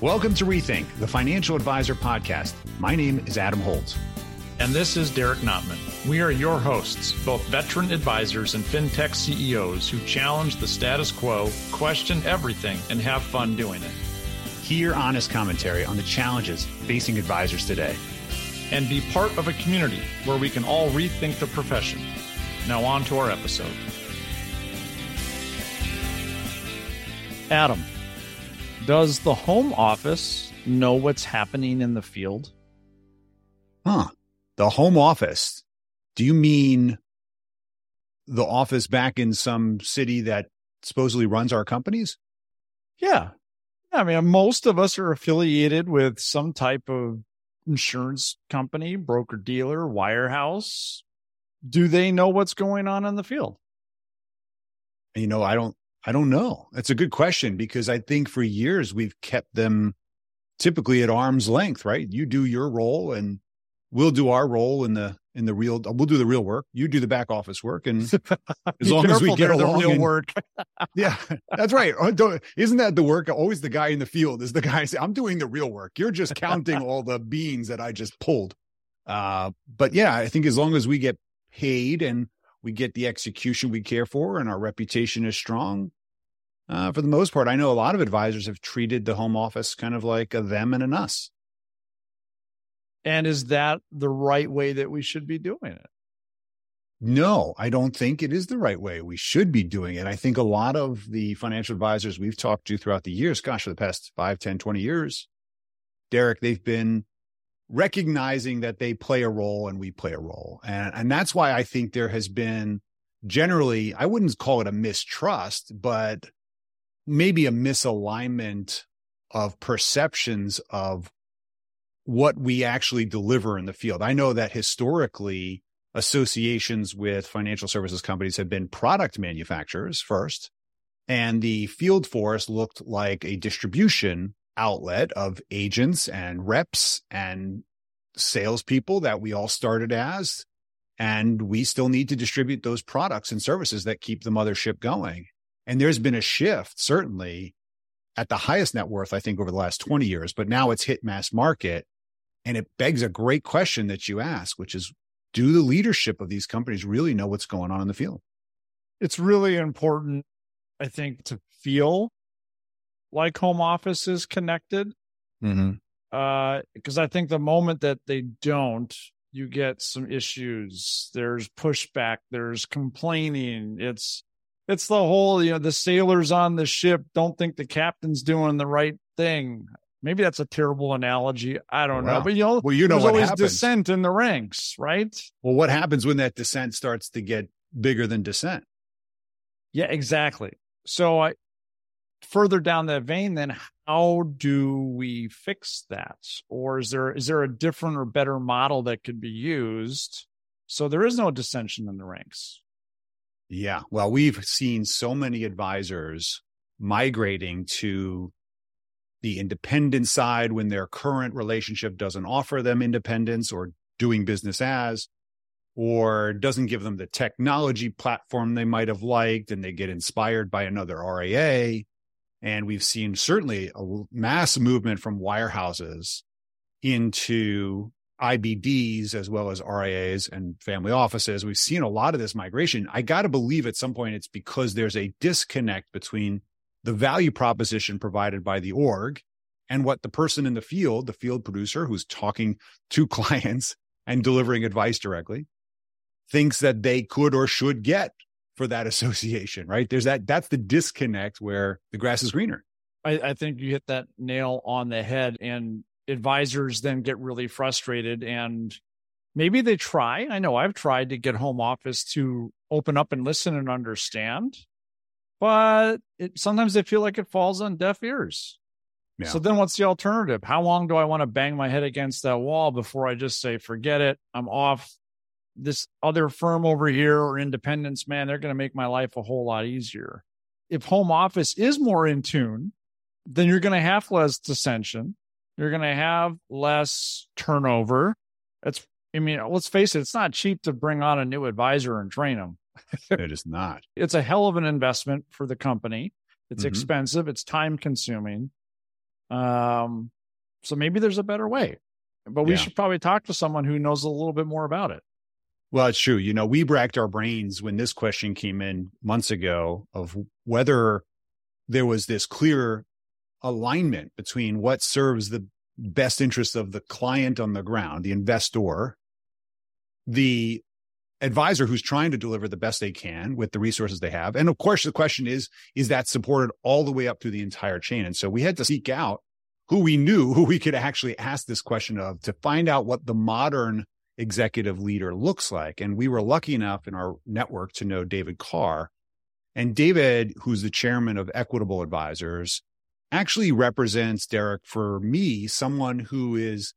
Welcome to Rethink, the Financial Advisor Podcast. My name is Adam Holt. And this is Derek Notman. We are your hosts, both veteran advisors and fintech CEOs who challenge the status quo, question everything, and have fun doing it. Hear honest commentary on the challenges facing advisors today. And be part of a community where we can all rethink the profession. Now, on to our episode. Adam, does the home office know what's happening in the field? Huh. The home office. Do you mean the office back in some city that supposedly runs our companies? Yeah. I mean, most of us are affiliated with some type of insurance company, broker dealer, wirehouse. Do they know what's going on in the field? You know, I don't I don't know. That's a good question because I think for years we've kept them typically at arm's length, right? You do your role and we'll do our role in the in the real we'll do the real work. You do the back office work and as long as we get along the real work. yeah. That's right. Oh, isn't that the work always the guy in the field is the guy say I'm doing the real work. You're just counting all the beans that I just pulled. Uh but yeah, I think as long as we get paid and we get the execution we care for and our reputation is strong. Uh, for the most part, I know a lot of advisors have treated the home office kind of like a them and an us. And is that the right way that we should be doing it? No, I don't think it is the right way we should be doing it. I think a lot of the financial advisors we've talked to throughout the years, gosh, for the past 5, 10, 20 years, Derek, they've been recognizing that they play a role and we play a role. And, and that's why I think there has been generally, I wouldn't call it a mistrust, but maybe a misalignment of perceptions of what we actually deliver in the field. I know that historically associations with financial services companies have been product manufacturers first, and the field force looked like a distribution outlet of agents and reps and salespeople that we all started as. And we still need to distribute those products and services that keep the mothership going. And there's been a shift, certainly at the highest net worth, I think, over the last 20 years, but now it's hit mass market. And it begs a great question that you ask, which is do the leadership of these companies really know what's going on in the field? It's really important, I think, to feel like home office is connected. Mm-hmm. Uh, because I think the moment that they don't, you get some issues. There's pushback. There's complaining. It's it's the whole you know the sailors on the ship don't think the captain's doing the right thing. Maybe that's a terrible analogy. I don't well, know, but you know, well, you know there's what always happens. dissent in the ranks, right? Well, what happens when that dissent starts to get bigger than dissent? Yeah, exactly. So I further down that vein, then how do we fix that? Or is there is there a different or better model that could be used so there is no dissension in the ranks? Yeah. Well, we've seen so many advisors migrating to the independent side when their current relationship doesn't offer them independence or doing business as, or doesn't give them the technology platform they might have liked, and they get inspired by another RIA. And we've seen certainly a mass movement from wirehouses into IBDs as well as RIAs and family offices. We've seen a lot of this migration. I got to believe at some point it's because there's a disconnect between the value proposition provided by the org and what the person in the field, the field producer who's talking to clients and delivering advice directly, thinks that they could or should get for that association, right? There's that, that's the disconnect where the grass is greener. I, I think you hit that nail on the head. And advisors then get really frustrated and maybe they try. I know I've tried to get home office to open up and listen and understand, but it, sometimes they feel like it falls on deaf ears. Yeah. So then what's the alternative? How long do I want to bang my head against that wall before I just say, forget it? I'm off. This other firm over here or independence, man, they're going to make my life a whole lot easier. If home office is more in tune, then you're going to have less dissension you're going to have less turnover. It's, I mean, let's face it, it's not cheap to bring on a new advisor and train them. it is not. It's a hell of an investment for the company. It's mm-hmm. expensive, it's time consuming. Um, so maybe there's a better way, but we yeah. should probably talk to someone who knows a little bit more about it. Well, it's true. You know, we racked our brains when this question came in months ago of whether there was this clear alignment between what serves the best interest of the client on the ground, the investor, the advisor who's trying to deliver the best they can with the resources they have. And of course, the question is, is that supported all the way up through the entire chain? And so we had to seek out who we knew, who we could actually ask this question of to find out what the modern executive leader looks like. And we were lucky enough in our network to know David Karr. And David, who's the chairman of Equitable Advisors, actually represents Derek for me, someone who is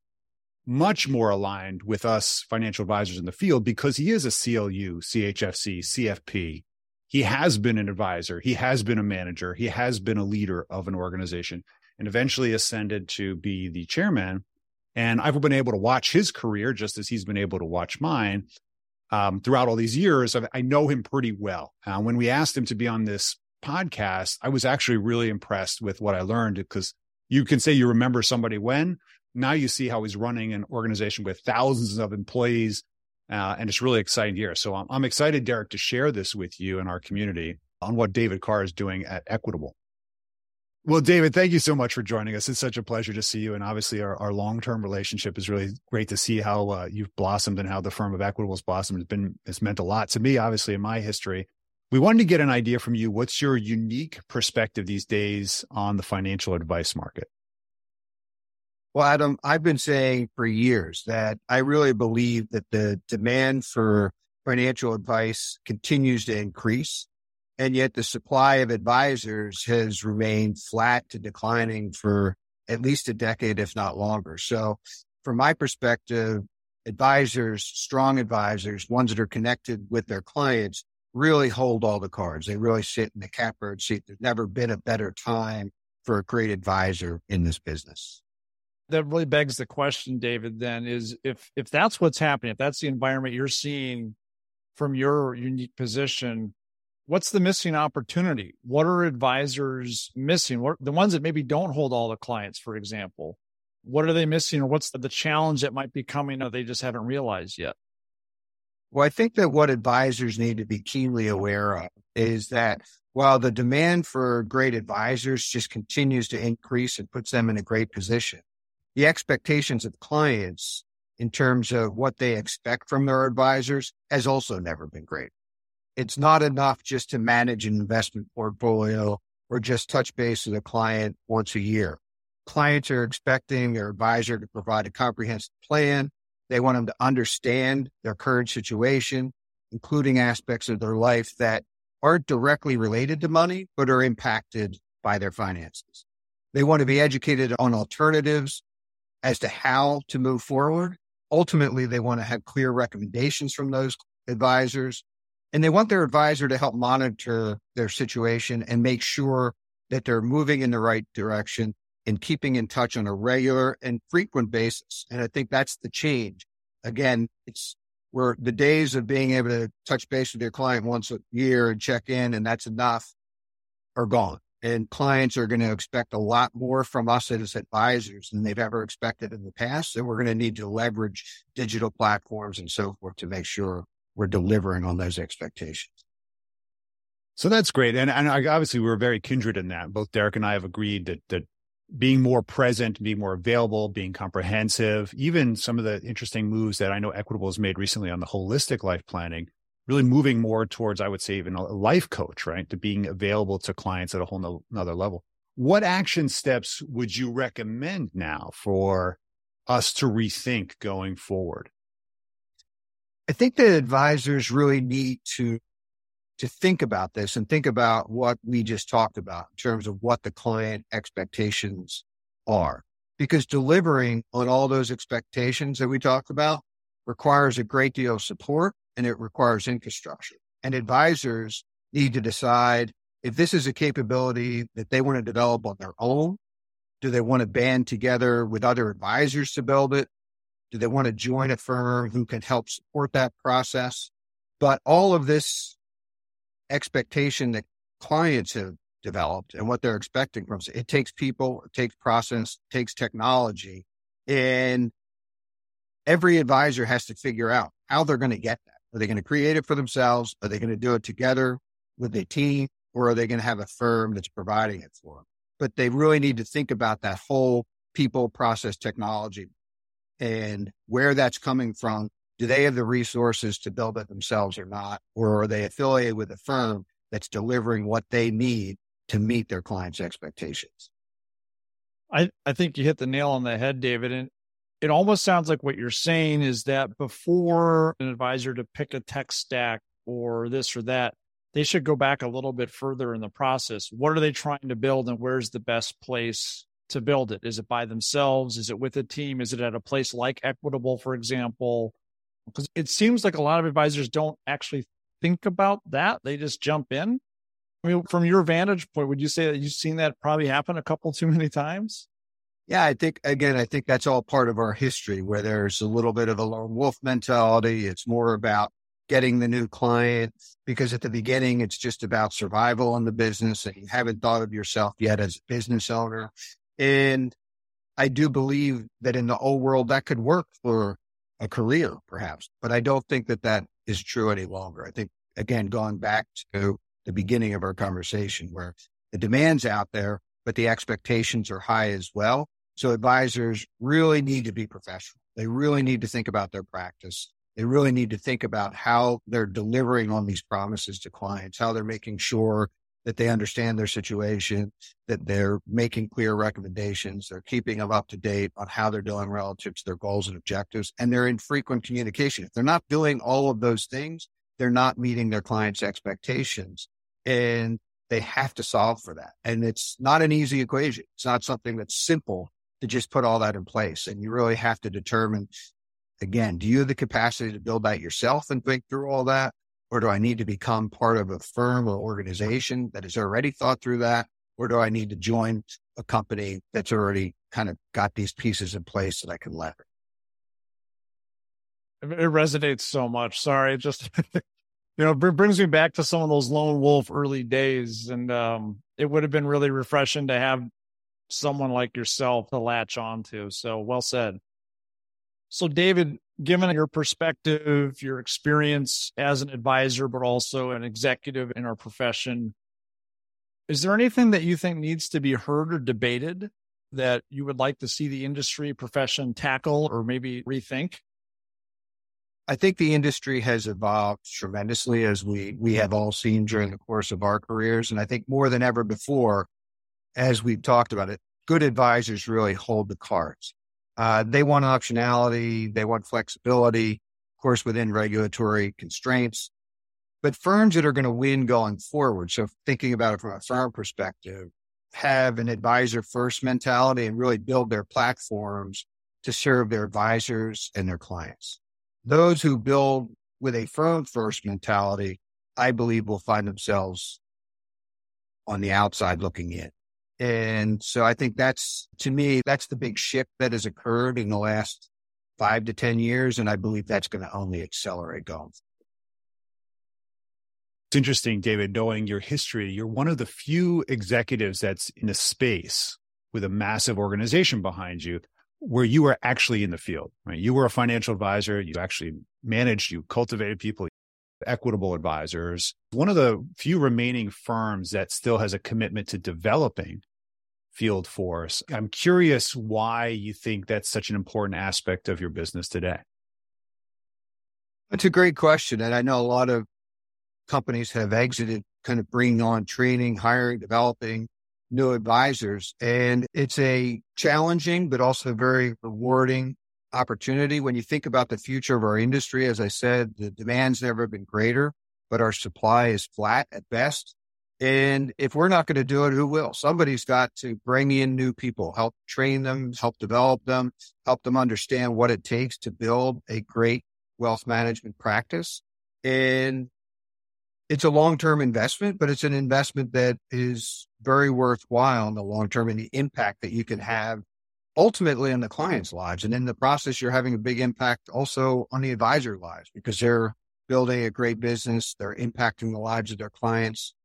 much more aligned with us financial advisors in the field because he is a CLU, CHFC, CFP. He has been an advisor. He has been a manager. He has been a leader of an organization and eventually ascended to be the chairman. And I've been able to watch his career just as he's been able to watch mine um, throughout all these years. I know him pretty well. Uh, when we asked him to be on this podcast, I was actually really impressed with what I learned because you can say you remember somebody when now you see how he's running an organization with thousands of employees. Uh, and it's really exciting here. So I'm, I'm excited, Derek, to share this with you and our community on what David Karr is doing at Equitable. Well, David, thank you so much for joining us. It's such a pleasure to see you. And obviously, our, our long term relationship is really great to see how uh, you've blossomed and how the firm of Equitable has blossomed. It's been, it's meant a lot to me, obviously, in my history. We wanted to get an idea from you. What's your unique perspective these days on the financial advice market? Well, Adam, I've been saying for years that I really believe that the demand for financial advice continues to increase. And yet the supply of advisors has remained flat to declining for at least a decade, if not longer. So from my perspective, advisors, strong advisors, ones that are connected with their clients really hold all the cards. They really sit in the catbird seat. There's never been a better time for a great advisor in this business. That really begs the question, David, then is if if that's what's happening, if that's the environment you're seeing from your unique position, what's the missing opportunity? What are advisors missing? What the ones that maybe don't hold all the clients, for example? What are they missing or what's the, the challenge that might be coming or they just haven't realized yet? Well, I think that what advisors need to be keenly aware of is that while the demand for great advisors just continues to increase and puts them in a great position, the expectations of clients in terms of what they expect from their advisors has also never been great. It's not enough just to manage an investment portfolio or just touch base with a client once a year. Clients are expecting their advisor to provide a comprehensive plan they want them to understand their current situation, including aspects of their life that aren't directly related to money, but are impacted by their finances. They want to be educated on alternatives as to how to move forward. Ultimately, they want to have clear recommendations from those advisors. And they want their advisor to help monitor their situation and make sure that they're moving in the right direction and keeping in touch on a regular and frequent basis. And I think that's the change. Again, it's where the days of being able to touch base with your client once a year and check in and that's enough are gone. And clients are going to expect a lot more from us as advisors than they've ever expected in the past. And we're going to need to leverage digital platforms and so forth to make sure we're delivering on those expectations. So that's great. And, and obviously we're very kindred in that. Both Derek and I have agreed that, that being more present, being more available, being comprehensive, even some of the interesting moves that I know Equitable has made recently on the holistic life planning, really moving more towards, I would say, even a life coach, right? To being available to clients at a whole no, another level. What action steps would you recommend now for us to rethink going forward? I think that advisors really need to to think about this and think about what we just talked about in terms of what the client expectations are. Because delivering on all those expectations that we talked about requires a great deal of support and it requires infrastructure. And advisors need to decide if this is a capability that they want to develop on their own. Do they want to band together with other advisors to build it? Do they want to join a firm who can help support that process? But all of this expectation that clients have developed and what they're expecting from us. It takes people, it takes process, it takes technology. And every advisor has to figure out how they're going to get that. Are they going to create it for themselves? Are they going to do it together with a team? Or are they going to have a firm that's providing it for them? But they really need to think about that whole people, process, technology and where that's coming from. Do they have the resources to build it themselves or not? Or are they affiliated with a firm that's delivering what they need to meet their clients' expectations? I, I think you hit the nail on the head, David. And it almost sounds like what you're saying is that before an advisor to pick a tech stack or this or that, they should go back a little bit further in the process. What are they trying to build and where's the best place to build it? Is it by themselves? Is it with a team? Is it at a place like Equitable, for example? Because it seems like a lot of advisors don't actually think about that. They just jump in. I mean, from your vantage point, would you say that you've seen that probably happen a couple too many times? Yeah, I think, again, I think that's all part of our history where there's a little bit of a lone wolf mentality. It's more about getting the new client because at the beginning it's just about survival in the business and you haven't thought of yourself yet as a business owner. And I do believe that in the old world that could work for a career perhaps, but I don't think that that is true any longer. I think again, going back to the beginning of our conversation where the demand's out there, but the expectations are high as well. So advisors really need to be professional. They really need to think about their practice. They really need to think about how they're delivering on these promises to clients, how they're making sure that they understand their situation, that they're making clear recommendations, they're keeping them up to date on how they're doing relative to their goals and objectives, and they're in frequent communication. If they're not doing all of those things, they're not meeting their clients' expectations. And they have to solve for that. And it's not an easy equation. It's not something that's simple to just put all that in place. And you really have to determine again, do you have the capacity to build that yourself and think through all that? Or do I need to become part of a firm or organization that has already thought through that? Or do I need to join a company that's already kind of got these pieces in place that I can leverage? It resonates so much. Sorry, just you know, it brings me back to some of those lone wolf early days, and um, it would have been really refreshing to have someone like yourself to latch onto. So well said. So, David, given your perspective, your experience as an advisor, but also an executive in our profession, is there anything that you think needs to be heard or debated that you would like to see the industry profession tackle or maybe rethink? I think the industry has evolved tremendously as we we have all seen during the course of our careers. And I think more than ever before, as we've talked about it, good advisors really hold the cards. Uh, they want optionality, they want flexibility, of course, within regulatory constraints. But firms that are going to win going forward, so thinking about it from a firm perspective, have an advisor first mentality and really build their platforms to serve their advisors and their clients. Those who build with a firm first mentality, I believe will find themselves on the outside looking in. And so I think that's, to me, that's the big shift that has occurred in the last five to 10 years. And I believe that's going to only accelerate going. It's interesting, David, knowing your history, you're one of the few executives that's in a space with a massive organization behind you where you were actually in the field, right? You were a financial advisor. You actually managed, you cultivated people, equitable advisors. One of the few remaining firms that still has a commitment to developing field force. I'm curious why you think that's such an important aspect of your business today. That's a great question. And I know a lot of companies have exited kind of bringing on training, hiring, developing new advisors. And it's a challenging, but also very rewarding opportunity. When you think about the future of our industry, as I said, the demand's never been greater, but our supply is flat at best. And if we're not going to do it, who will? Somebody's got to bring in new people, help train them, help develop them, help them understand what it takes to build a great wealth management practice. And it's a long term investment, but it's an investment that is very worthwhile in the long term and the impact that you can have ultimately on the client's lives. And in the process, you're having a big impact also on the advisor lives because they're building a great business. They're impacting the lives of their clients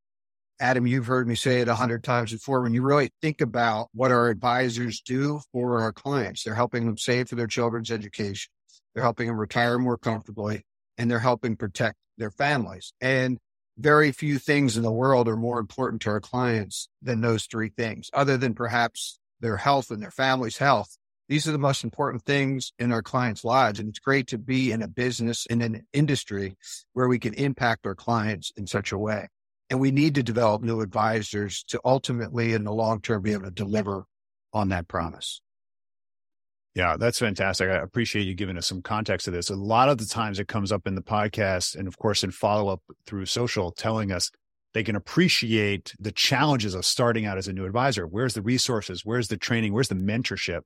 Adam, you've heard me say it a hundred times before. When you really think about what our advisors do for our clients, they're helping them save for their children's education. They're helping them retire more comfortably and they're helping protect their families. And very few things in the world are more important to our clients than those three things, other than perhaps their health and their family's health. These are the most important things in our clients' lives. And it's great to be in a business, in an industry where we can impact our clients in such a way. And we need to develop new advisors to ultimately, in the long term, be able to deliver on that promise. Yeah, that's fantastic. I appreciate you giving us some context to this. A lot of the times it comes up in the podcast and, of course, in follow up through social, telling us they can appreciate the challenges of starting out as a new advisor. Where's the resources? Where's the training? Where's the mentorship?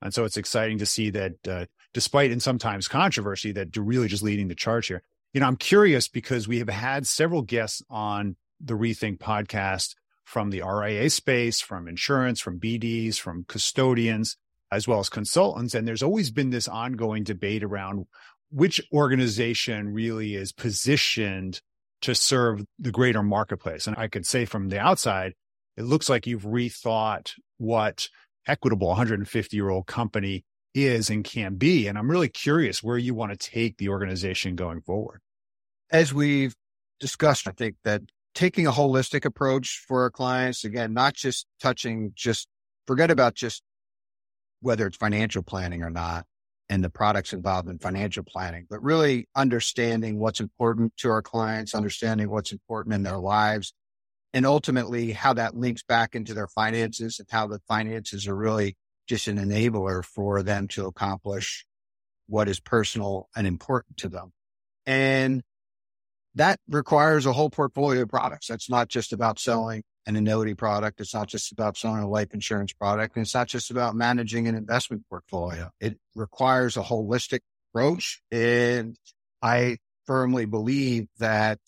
And so it's exciting to see that, uh, despite in sometimes controversy, that you're really just leading the charge here. You know, I'm curious because we have had several guests on the Rethink podcast from the RIA space, from insurance, from BDs, from custodians as well as consultants. And there's always been this ongoing debate around which organization really is positioned to serve the greater marketplace. And I could say from the outside, it looks like you've rethought what Equitable 150 year old company is and can be. And I'm really curious where you want to take the organization going forward. As we've discussed, I think that taking a holistic approach for our clients, again, not just touching, just forget about just whether it's financial planning or not and the products involved in financial planning, but really understanding what's important to our clients, understanding what's important in their lives, and ultimately how that links back into their finances and how the finances are really just an enabler for them to accomplish what is personal and important to them. And that requires a whole portfolio of products. That's not just about selling an annuity product. It's not just about selling a life insurance product. And it's not just about managing an investment portfolio. It requires a holistic approach. And I firmly believe that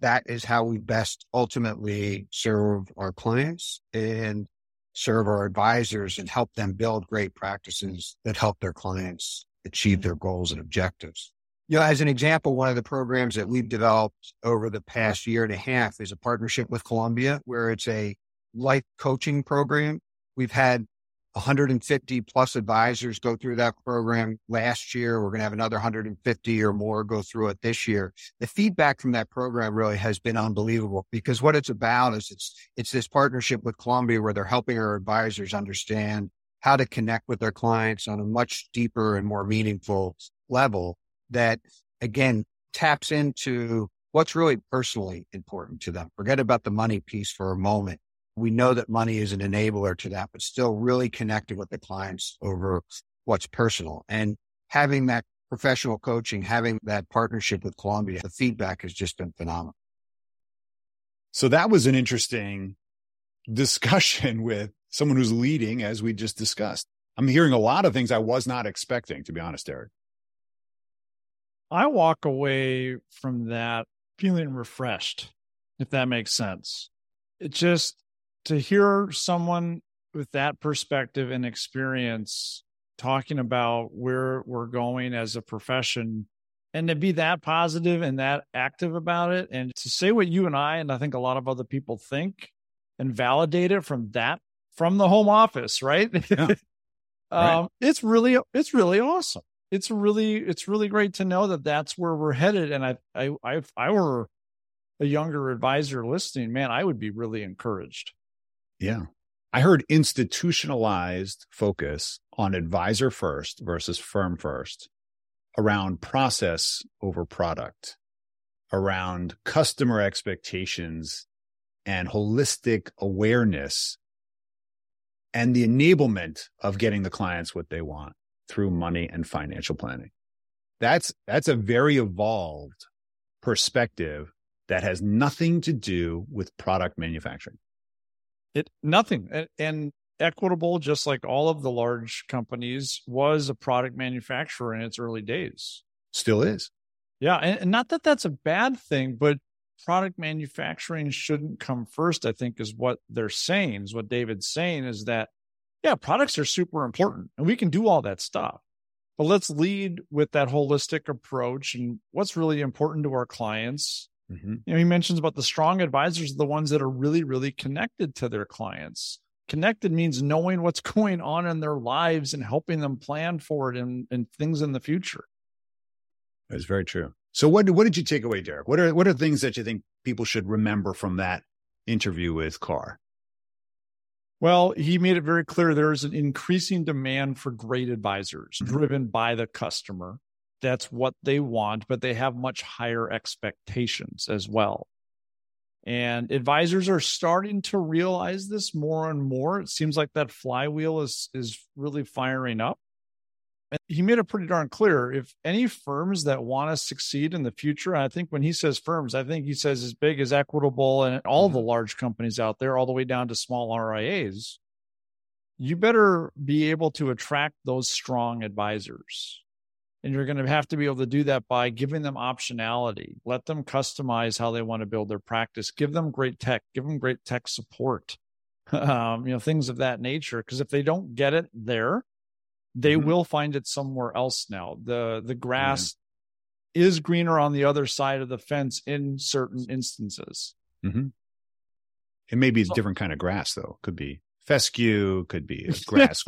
that is how we best ultimately serve our clients and serve our advisors and help them build great practices that help their clients achieve their goals and objectives. You know, as an example, one of the programs that we've developed over the past year and a half is a partnership with Columbia, where it's a life coaching program. We've had 150 plus advisors go through that program last year. We're going to have another 150 or more go through it this year. The feedback from that program really has been unbelievable because what it's about is it's, it's this partnership with Columbia where they're helping our advisors understand how to connect with their clients on a much deeper and more meaningful level that again taps into what's really personally important to them. Forget about the money piece for a moment. We know that money is an enabler to that, but still really connected with the clients over what's personal and having that professional coaching, having that partnership with Columbia, the feedback has just been phenomenal. So that was an interesting discussion with someone who's leading, as we just discussed. I'm hearing a lot of things I was not expecting, to be honest, Eric. I walk away from that feeling refreshed, if that makes sense. It just to hear someone with that perspective and experience talking about where we're going as a profession and to be that positive and that active about it and to say what you and I and I think a lot of other people think and validate it from that from the home office, right? Yeah. um, right. it's really it's really awesome it's really it's really great to know that that's where we're headed. And I I I if I were a younger advisor listening, man, I would be really encouraged. Yeah. I heard institutionalized focus on advisor first versus firm first around process over product, around customer expectations and holistic awareness and the enablement of getting the clients what they want through money and financial planning. That's, that's a very evolved perspective that has nothing to do with product manufacturing. It nothing. And, and Equitable, just like all of the large companies, was a product manufacturer in its early days. Still is. Yeah. And, and not that that's a bad thing, but product manufacturing shouldn't come first, I think, is what they're saying, is what David's saying is that yeah, products are super important and we can do all that stuff. But let's lead with that holistic approach and what's really important to our clients Mm-hmm. You know, he mentions about the strong advisors are the ones that are really, really connected to their clients. Connected means knowing what's going on in their lives and helping them plan for it and, and things in the future. That's very true. So what what did you take away, Derek? What are what are things that you think people should remember from that interview with Karr? Well, he made it very clear there is an increasing demand for great advisors mm-hmm. driven by the customer. That's what they want, but they have much higher expectations as well. And advisors are starting to realize this more and more. It seems like that flywheel is is really firing up. And he made it pretty darn clear if any firms that want to succeed in the future, I think when he says firms, I think he says as big as Equitable and all the mm-hmm. large companies out there, all the way down to small RIAs, you better be able to attract those strong advisors. And you're going to have to be able to do that by giving them optionality. Let them customize how they want to build their practice. Give them great tech. Give them great tech support. um, you know, things of that nature. Because if they don't get it there, they mm-hmm. will find it somewhere else now. The the grass mm-hmm. is greener on the other side of the fence in certain instances. Mm-hmm. It may be so, a different kind of grass though. Could be fescue, could be grass.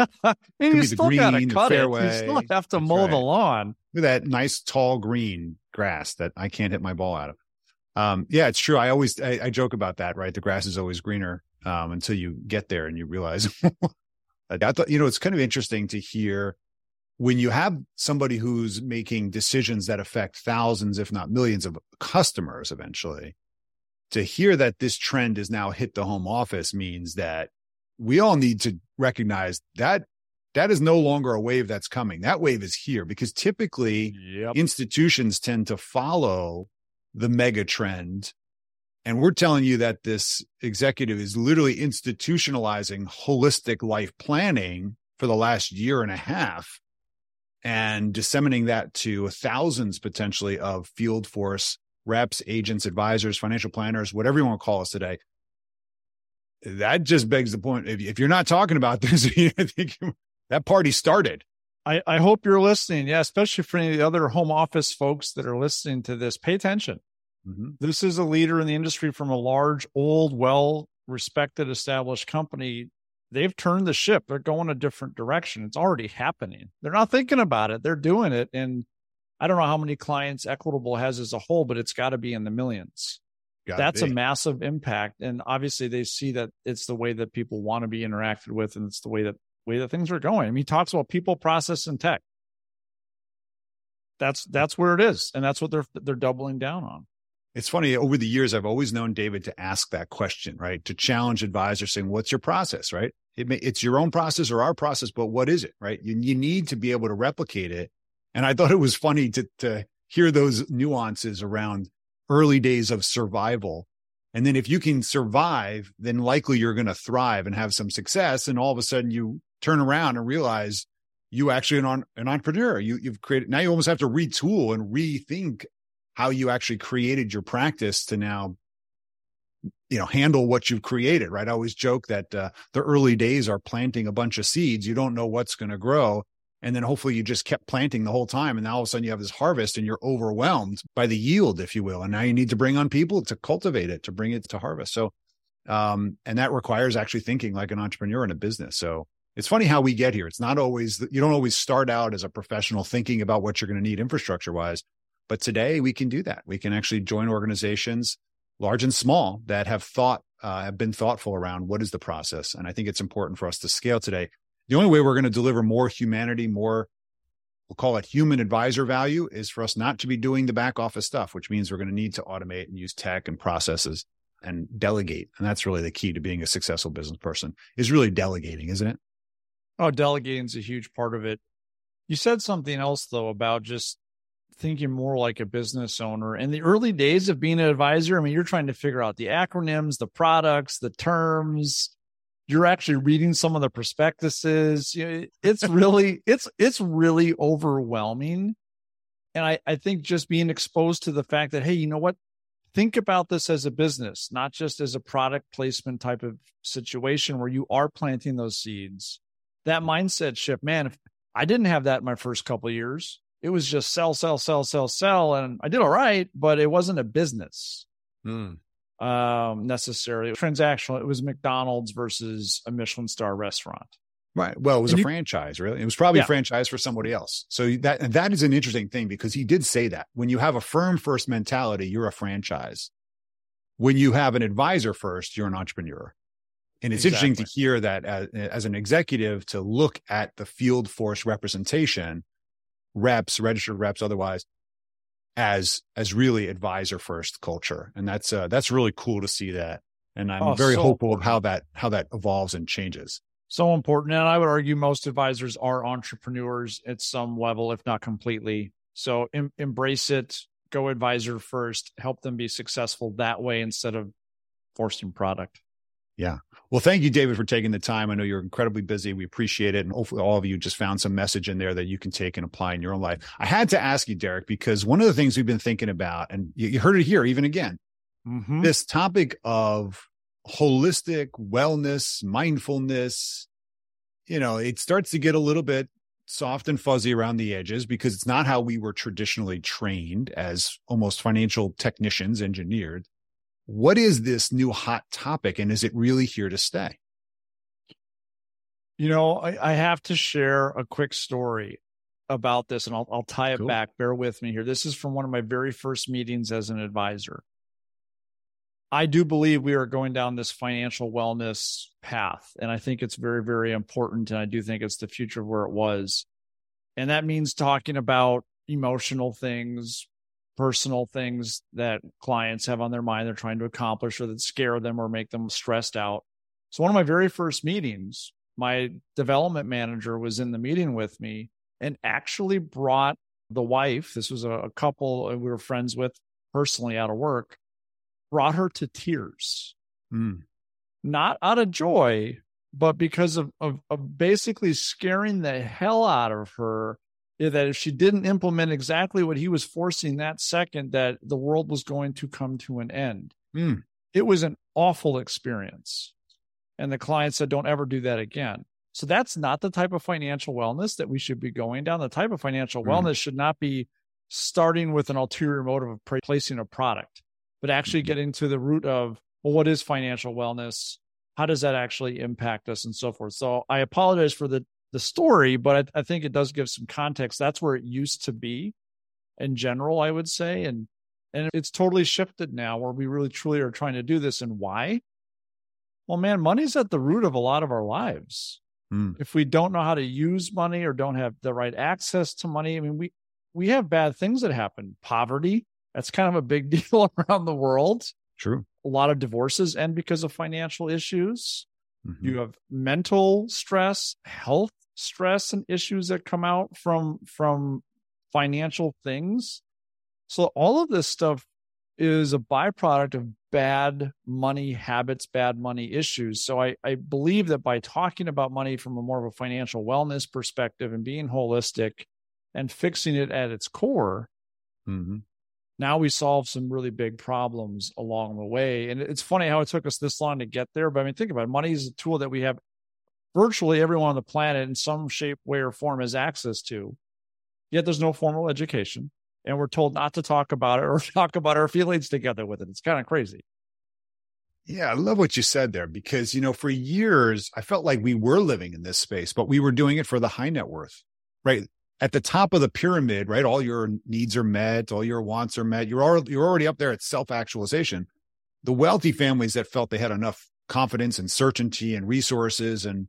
You still got to cut fairway. it. You still have to That's mow right. the lawn. Look at that nice tall green grass that I can't hit my ball out of. Um, yeah, it's true. I always I, I, joke about that. Right, the grass is always greener um, until you get there and you realize I thought, you know, it's kind of interesting to hear when you have somebody who's making decisions that affect thousands, if not millions of customers eventually, to hear that this trend has now hit the home office means that we all need to recognize that that is no longer a wave that's coming. That wave is here because typically yep. institutions tend to follow the mega trend and we're telling you that this executive is literally institutionalizing holistic life planning for the last year and a half and disseminating that to thousands potentially of field force reps, agents, advisors, financial planners, whatever you want to call us today. That just begs the point. If, you're not talking about this, I think that party started. I, I hope you're listening. Yeah, especially for any of the other home office folks that are listening to this. Pay attention Mm-hmm. This is a leader in the industry from a large, old, well respected, established company. They've turned the ship. They're going a different direction. It's already happening. They're not thinking about it. They're doing it. And I don't know how many clients Equitable has as a whole, but it's got to be in the millions. Gotta That's be. a massive impact. And obviously they see that it's the way that people want to be interacted with and it's the way that way that things are going. I mean, he talks about people, process, and tech. That's that's where it is. And that's what they're they're doubling down on. It's funny over the years, I've always known David to ask that question, right? To challenge advisors saying, what's your process, right? It may, it's your own process or our process, but what is it, right? You, you need to be able to replicate it. And I thought it was funny to, to hear those nuances around early days of survival. And then if you can survive, then likely you're going to thrive and have some success. And all of a sudden you turn around and realize you actually an, an entrepreneur. You, you've created, now you almost have to retool and rethink how you actually created your practice to now you know handle what you've created right? I always joke that uh, the early days are planting a bunch of seeds. You don't know what's going to grow. And then hopefully you just kept planting the whole time. And now all of a sudden you have this harvest and you're overwhelmed by the yield if you will. And now you need to bring on people to cultivate it to bring it to harvest. So um and that requires actually thinking like an entrepreneur in a business. So it's funny how we get here. It's not always you don't always start out as a professional thinking about what you're going to need infrastructure wise but today we can do that. We can actually join organizations, large and small, that have thought, uh, have been thoughtful around what is the process. And I think it's important for us to scale today. The only way we're going to deliver more humanity, more, we'll call it human advisor value, is for us not to be doing the back office stuff, which means we're going to need to automate and use tech and processes and delegate. And that's really the key to being a successful business person is really delegating, isn't it? Oh, delegating is a huge part of it. You said something else though about just thinking more like a business owner. In the early days of being an advisor, I mean, you're trying to figure out the acronyms, the products, the terms. You're actually reading some of the prospectuses. It's really, it's, it's really overwhelming. And I, I think just being exposed to the fact that, hey, you know what? Think about this as a business, not just as a product placement type of situation where you are planting those seeds. That mindset shift, man, if I didn't have that in my first couple years, it was just sell, sell, sell, sell, sell. And I did all right, but it wasn't a business. mm. um, necessarily It transactional. It was McDonald's versus a Michelin star restaurant. Right. Well, it was and a you, franchise, really. It was probably yeah. a franchise for somebody else. So that that is an interesting thing because he did say that when you have a firm first mentality, you're a franchise. When you have an advisor first, you're an entrepreneur. And it's exactly. interesting to hear that as, as an executive to look at the field force representation, reps, registered reps, otherwise, as as really advisor first culture, and that's uh, that's really cool to see that. And I'm oh, very so hopeful of how that how that evolves and changes. So important, and I would argue most advisors are entrepreneurs at some level, if not completely. So em- embrace it. Go advisor first. Help them be successful that way instead of forcing product. Yeah. Well, thank you, David, for taking the time. I know you're incredibly busy. We appreciate it. And hopefully all of you just found some message in there that you can take and apply in your own life. I had to ask you, Derek, because one of the things we've been thinking about, and you heard it here even again, mm-hmm. this topic of holistic wellness, mindfulness, you know, it starts to get a little bit soft and fuzzy around the edges because it's not how we were traditionally trained as almost financial technicians, engineered. What is this new hot topic and is it really here to stay? You know, I, I have to share a quick story about this and I'll, I'll tie it cool. back. Bear with me here. This is from one of my very first meetings as an advisor. I do believe we are going down this financial wellness path. And I think it's very, very important. And I do think it's the future of where it was. And that means talking about emotional things, personal things that clients have on their mind they're trying to accomplish or that scare them or make them stressed out. So, one of my very first meetings, my development manager was in the meeting with me and actually brought the wife. This was a, couple we were friends with personally out of work, brought her to tears. Mm. Not out of joy, but because of, of, of basically scaring the hell out of her that if she didn't implement exactly what he was forcing that second, that the world was going to come to an end. Mm. It was an awful experience. And the client said, don't ever do that again. So that's not the type of financial wellness that we should be going down. The type of financial mm. wellness should not be starting with an ulterior motive of placing a product, but actually mm-hmm. getting to the root of, well, what is financial wellness? How does that actually impact us and so forth? So I apologize for the the story, but I, I, think it does give some context. That's where it used to be in general, I would say. And and it's totally shifted now where we really truly are trying to do this. And why? Well, man, money's at the root of a lot of our lives. Mm. If we don't know how to use money or don't have the right access to money, I mean, we we have bad things that happen. Poverty, that's kind of a big deal around the world. True. A lot of divorces end because of financial issues. Mm-hmm. You have mental stress, health stress and issues that come out from from financial things. So all of this stuff is a byproduct of bad money habits, bad money issues. So I, I believe that by talking about money from a more of a financial wellness perspective and being holistic and fixing it at its core, mm-hmm. now we solve some really big problems along the way. And it's funny how it took us this long to get there. But I mean, think about it. Money is a tool that we have virtually everyone on the planet in some shape, way, or form has access to. Yet there's no formal education. And we're told not to talk about it or talk about our feelings together with it. It's kind of crazy. Yeah, I love what you said there because, you know, for years, I felt like we were living in this space, but we were doing it for the high net worth, right? At the top of the pyramid, right? All your needs are met, all your wants are met. You're already, you're already up there at self actualization. The wealthy families that felt they had enough confidence and certainty and resources and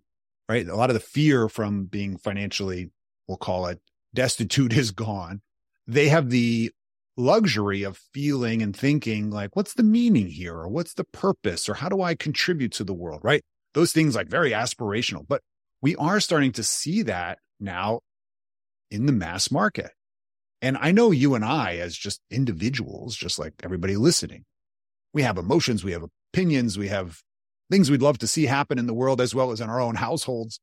right? A lot of the fear from being financially, we'll call it destitute is gone. They have the luxury of feeling and thinking like, what's the meaning here? Or what's the purpose? Or how do I contribute to the world? Right. Those things like very aspirational, but we are starting to see that now in the mass market. And I know you and I, as just individuals, just like everybody listening, we have emotions, we have opinions, we have things we'd love to see happen in the world as well as in our own households.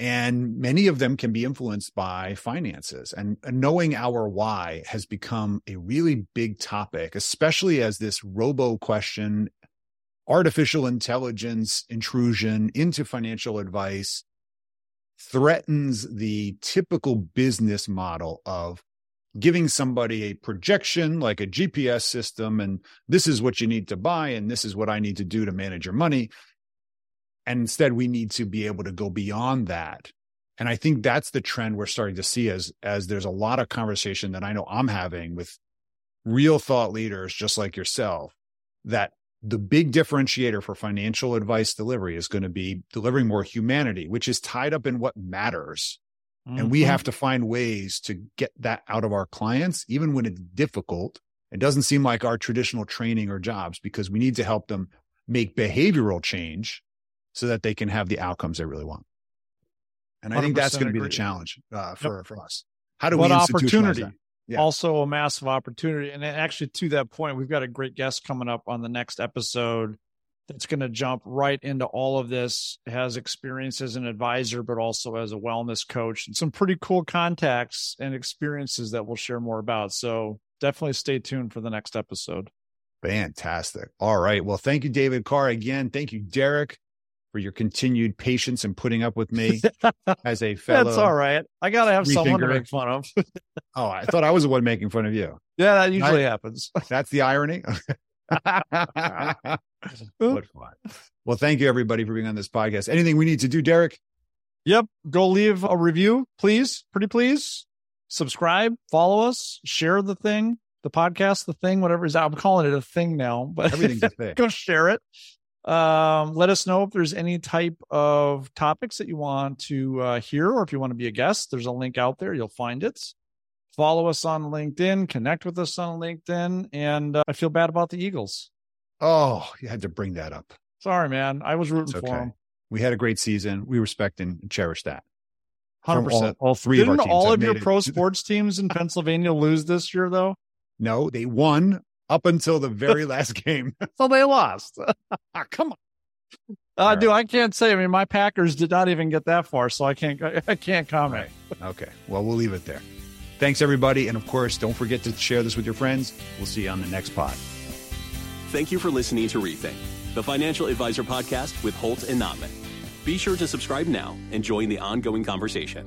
And many of them can be influenced by finances. And knowing our why has become a really big topic, especially as this robo question, artificial intelligence intrusion into financial advice threatens the typical business model of giving somebody a projection like a GPS system and this is what you need to buy and this is what I need to do to manage your money. And instead we need to be able to go beyond that. And I think that's the trend we're starting to see as as there's a lot of conversation that I know I'm having with real thought leaders just like yourself that the big differentiator for financial advice delivery is going to be delivering more humanity, which is tied up in what matters Mm-hmm. And we mm-hmm. have to find ways to get that out of our clients, even when it's difficult. It doesn't seem like our traditional training or jobs because we need to help them make behavioral change so that they can have the outcomes they really want. And I think that's going to be the challenge uh, for, yep. for us. How do we? what we opportunity? Yeah. Also, a massive opportunity. And actually, to that point, we've got a great guest coming up on the next episode that's going to jump right into all of this, has experience as an advisor, but also as a wellness coach and some pretty cool contacts and experiences that we'll share more about. So definitely stay tuned for the next episode. Fantastic. All right. Well, thank you, David Karr. Again, thank you, Derek, for your continued patience and putting up with me as a fellow. That's all right. I got to have someone to make fun of. oh, I thought I was the one making fun of you. Yeah, that usually I, happens. That's the irony. what fun. Well, thank you everybody for being on this podcast. Anything we need to do, Derek? Yep. Go leave a review, please. Pretty please. Subscribe, follow us, share the thing, the podcast, the thing, whatever is out. I'm calling it a thing now, but everything's a thing. go share it. Um, let us know if there's any type of topics that you want to uh, hear, or if you want to be a guest. There's a link out there. You'll find it. Follow us on LinkedIn, connect with us on LinkedIn. And uh, I feel bad about the Eagles. Oh, you had to bring that up. Sorry, man. I was rooting okay. for them. We had a great season. We respect and cherish that. Hundred percent. All, all, three Didn't of our teams. Didn't all of your pro sports teams in Pennsylvania lose this year, though? No, they won up until the very last game. so they lost. come on. Uh, right. dude, I can't say. I mean, my Packers did not even get that far, so I can't. I can't comment. Right. Okay. Well, we'll leave it there. Thanks, everybody, and of course, don't forget to share this with your friends. We'll see you on the next pod. Thank you for listening to Rethink, the financial advisor podcast with Holt and Notman. Be sure to subscribe now and join the ongoing conversation.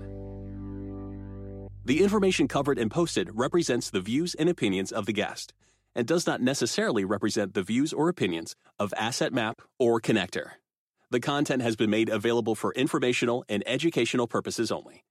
The information covered and posted represents the views and opinions of the guest and does not necessarily represent the views or opinions of Asset Map or Connectus. The content has been made available for informational and educational purposes only.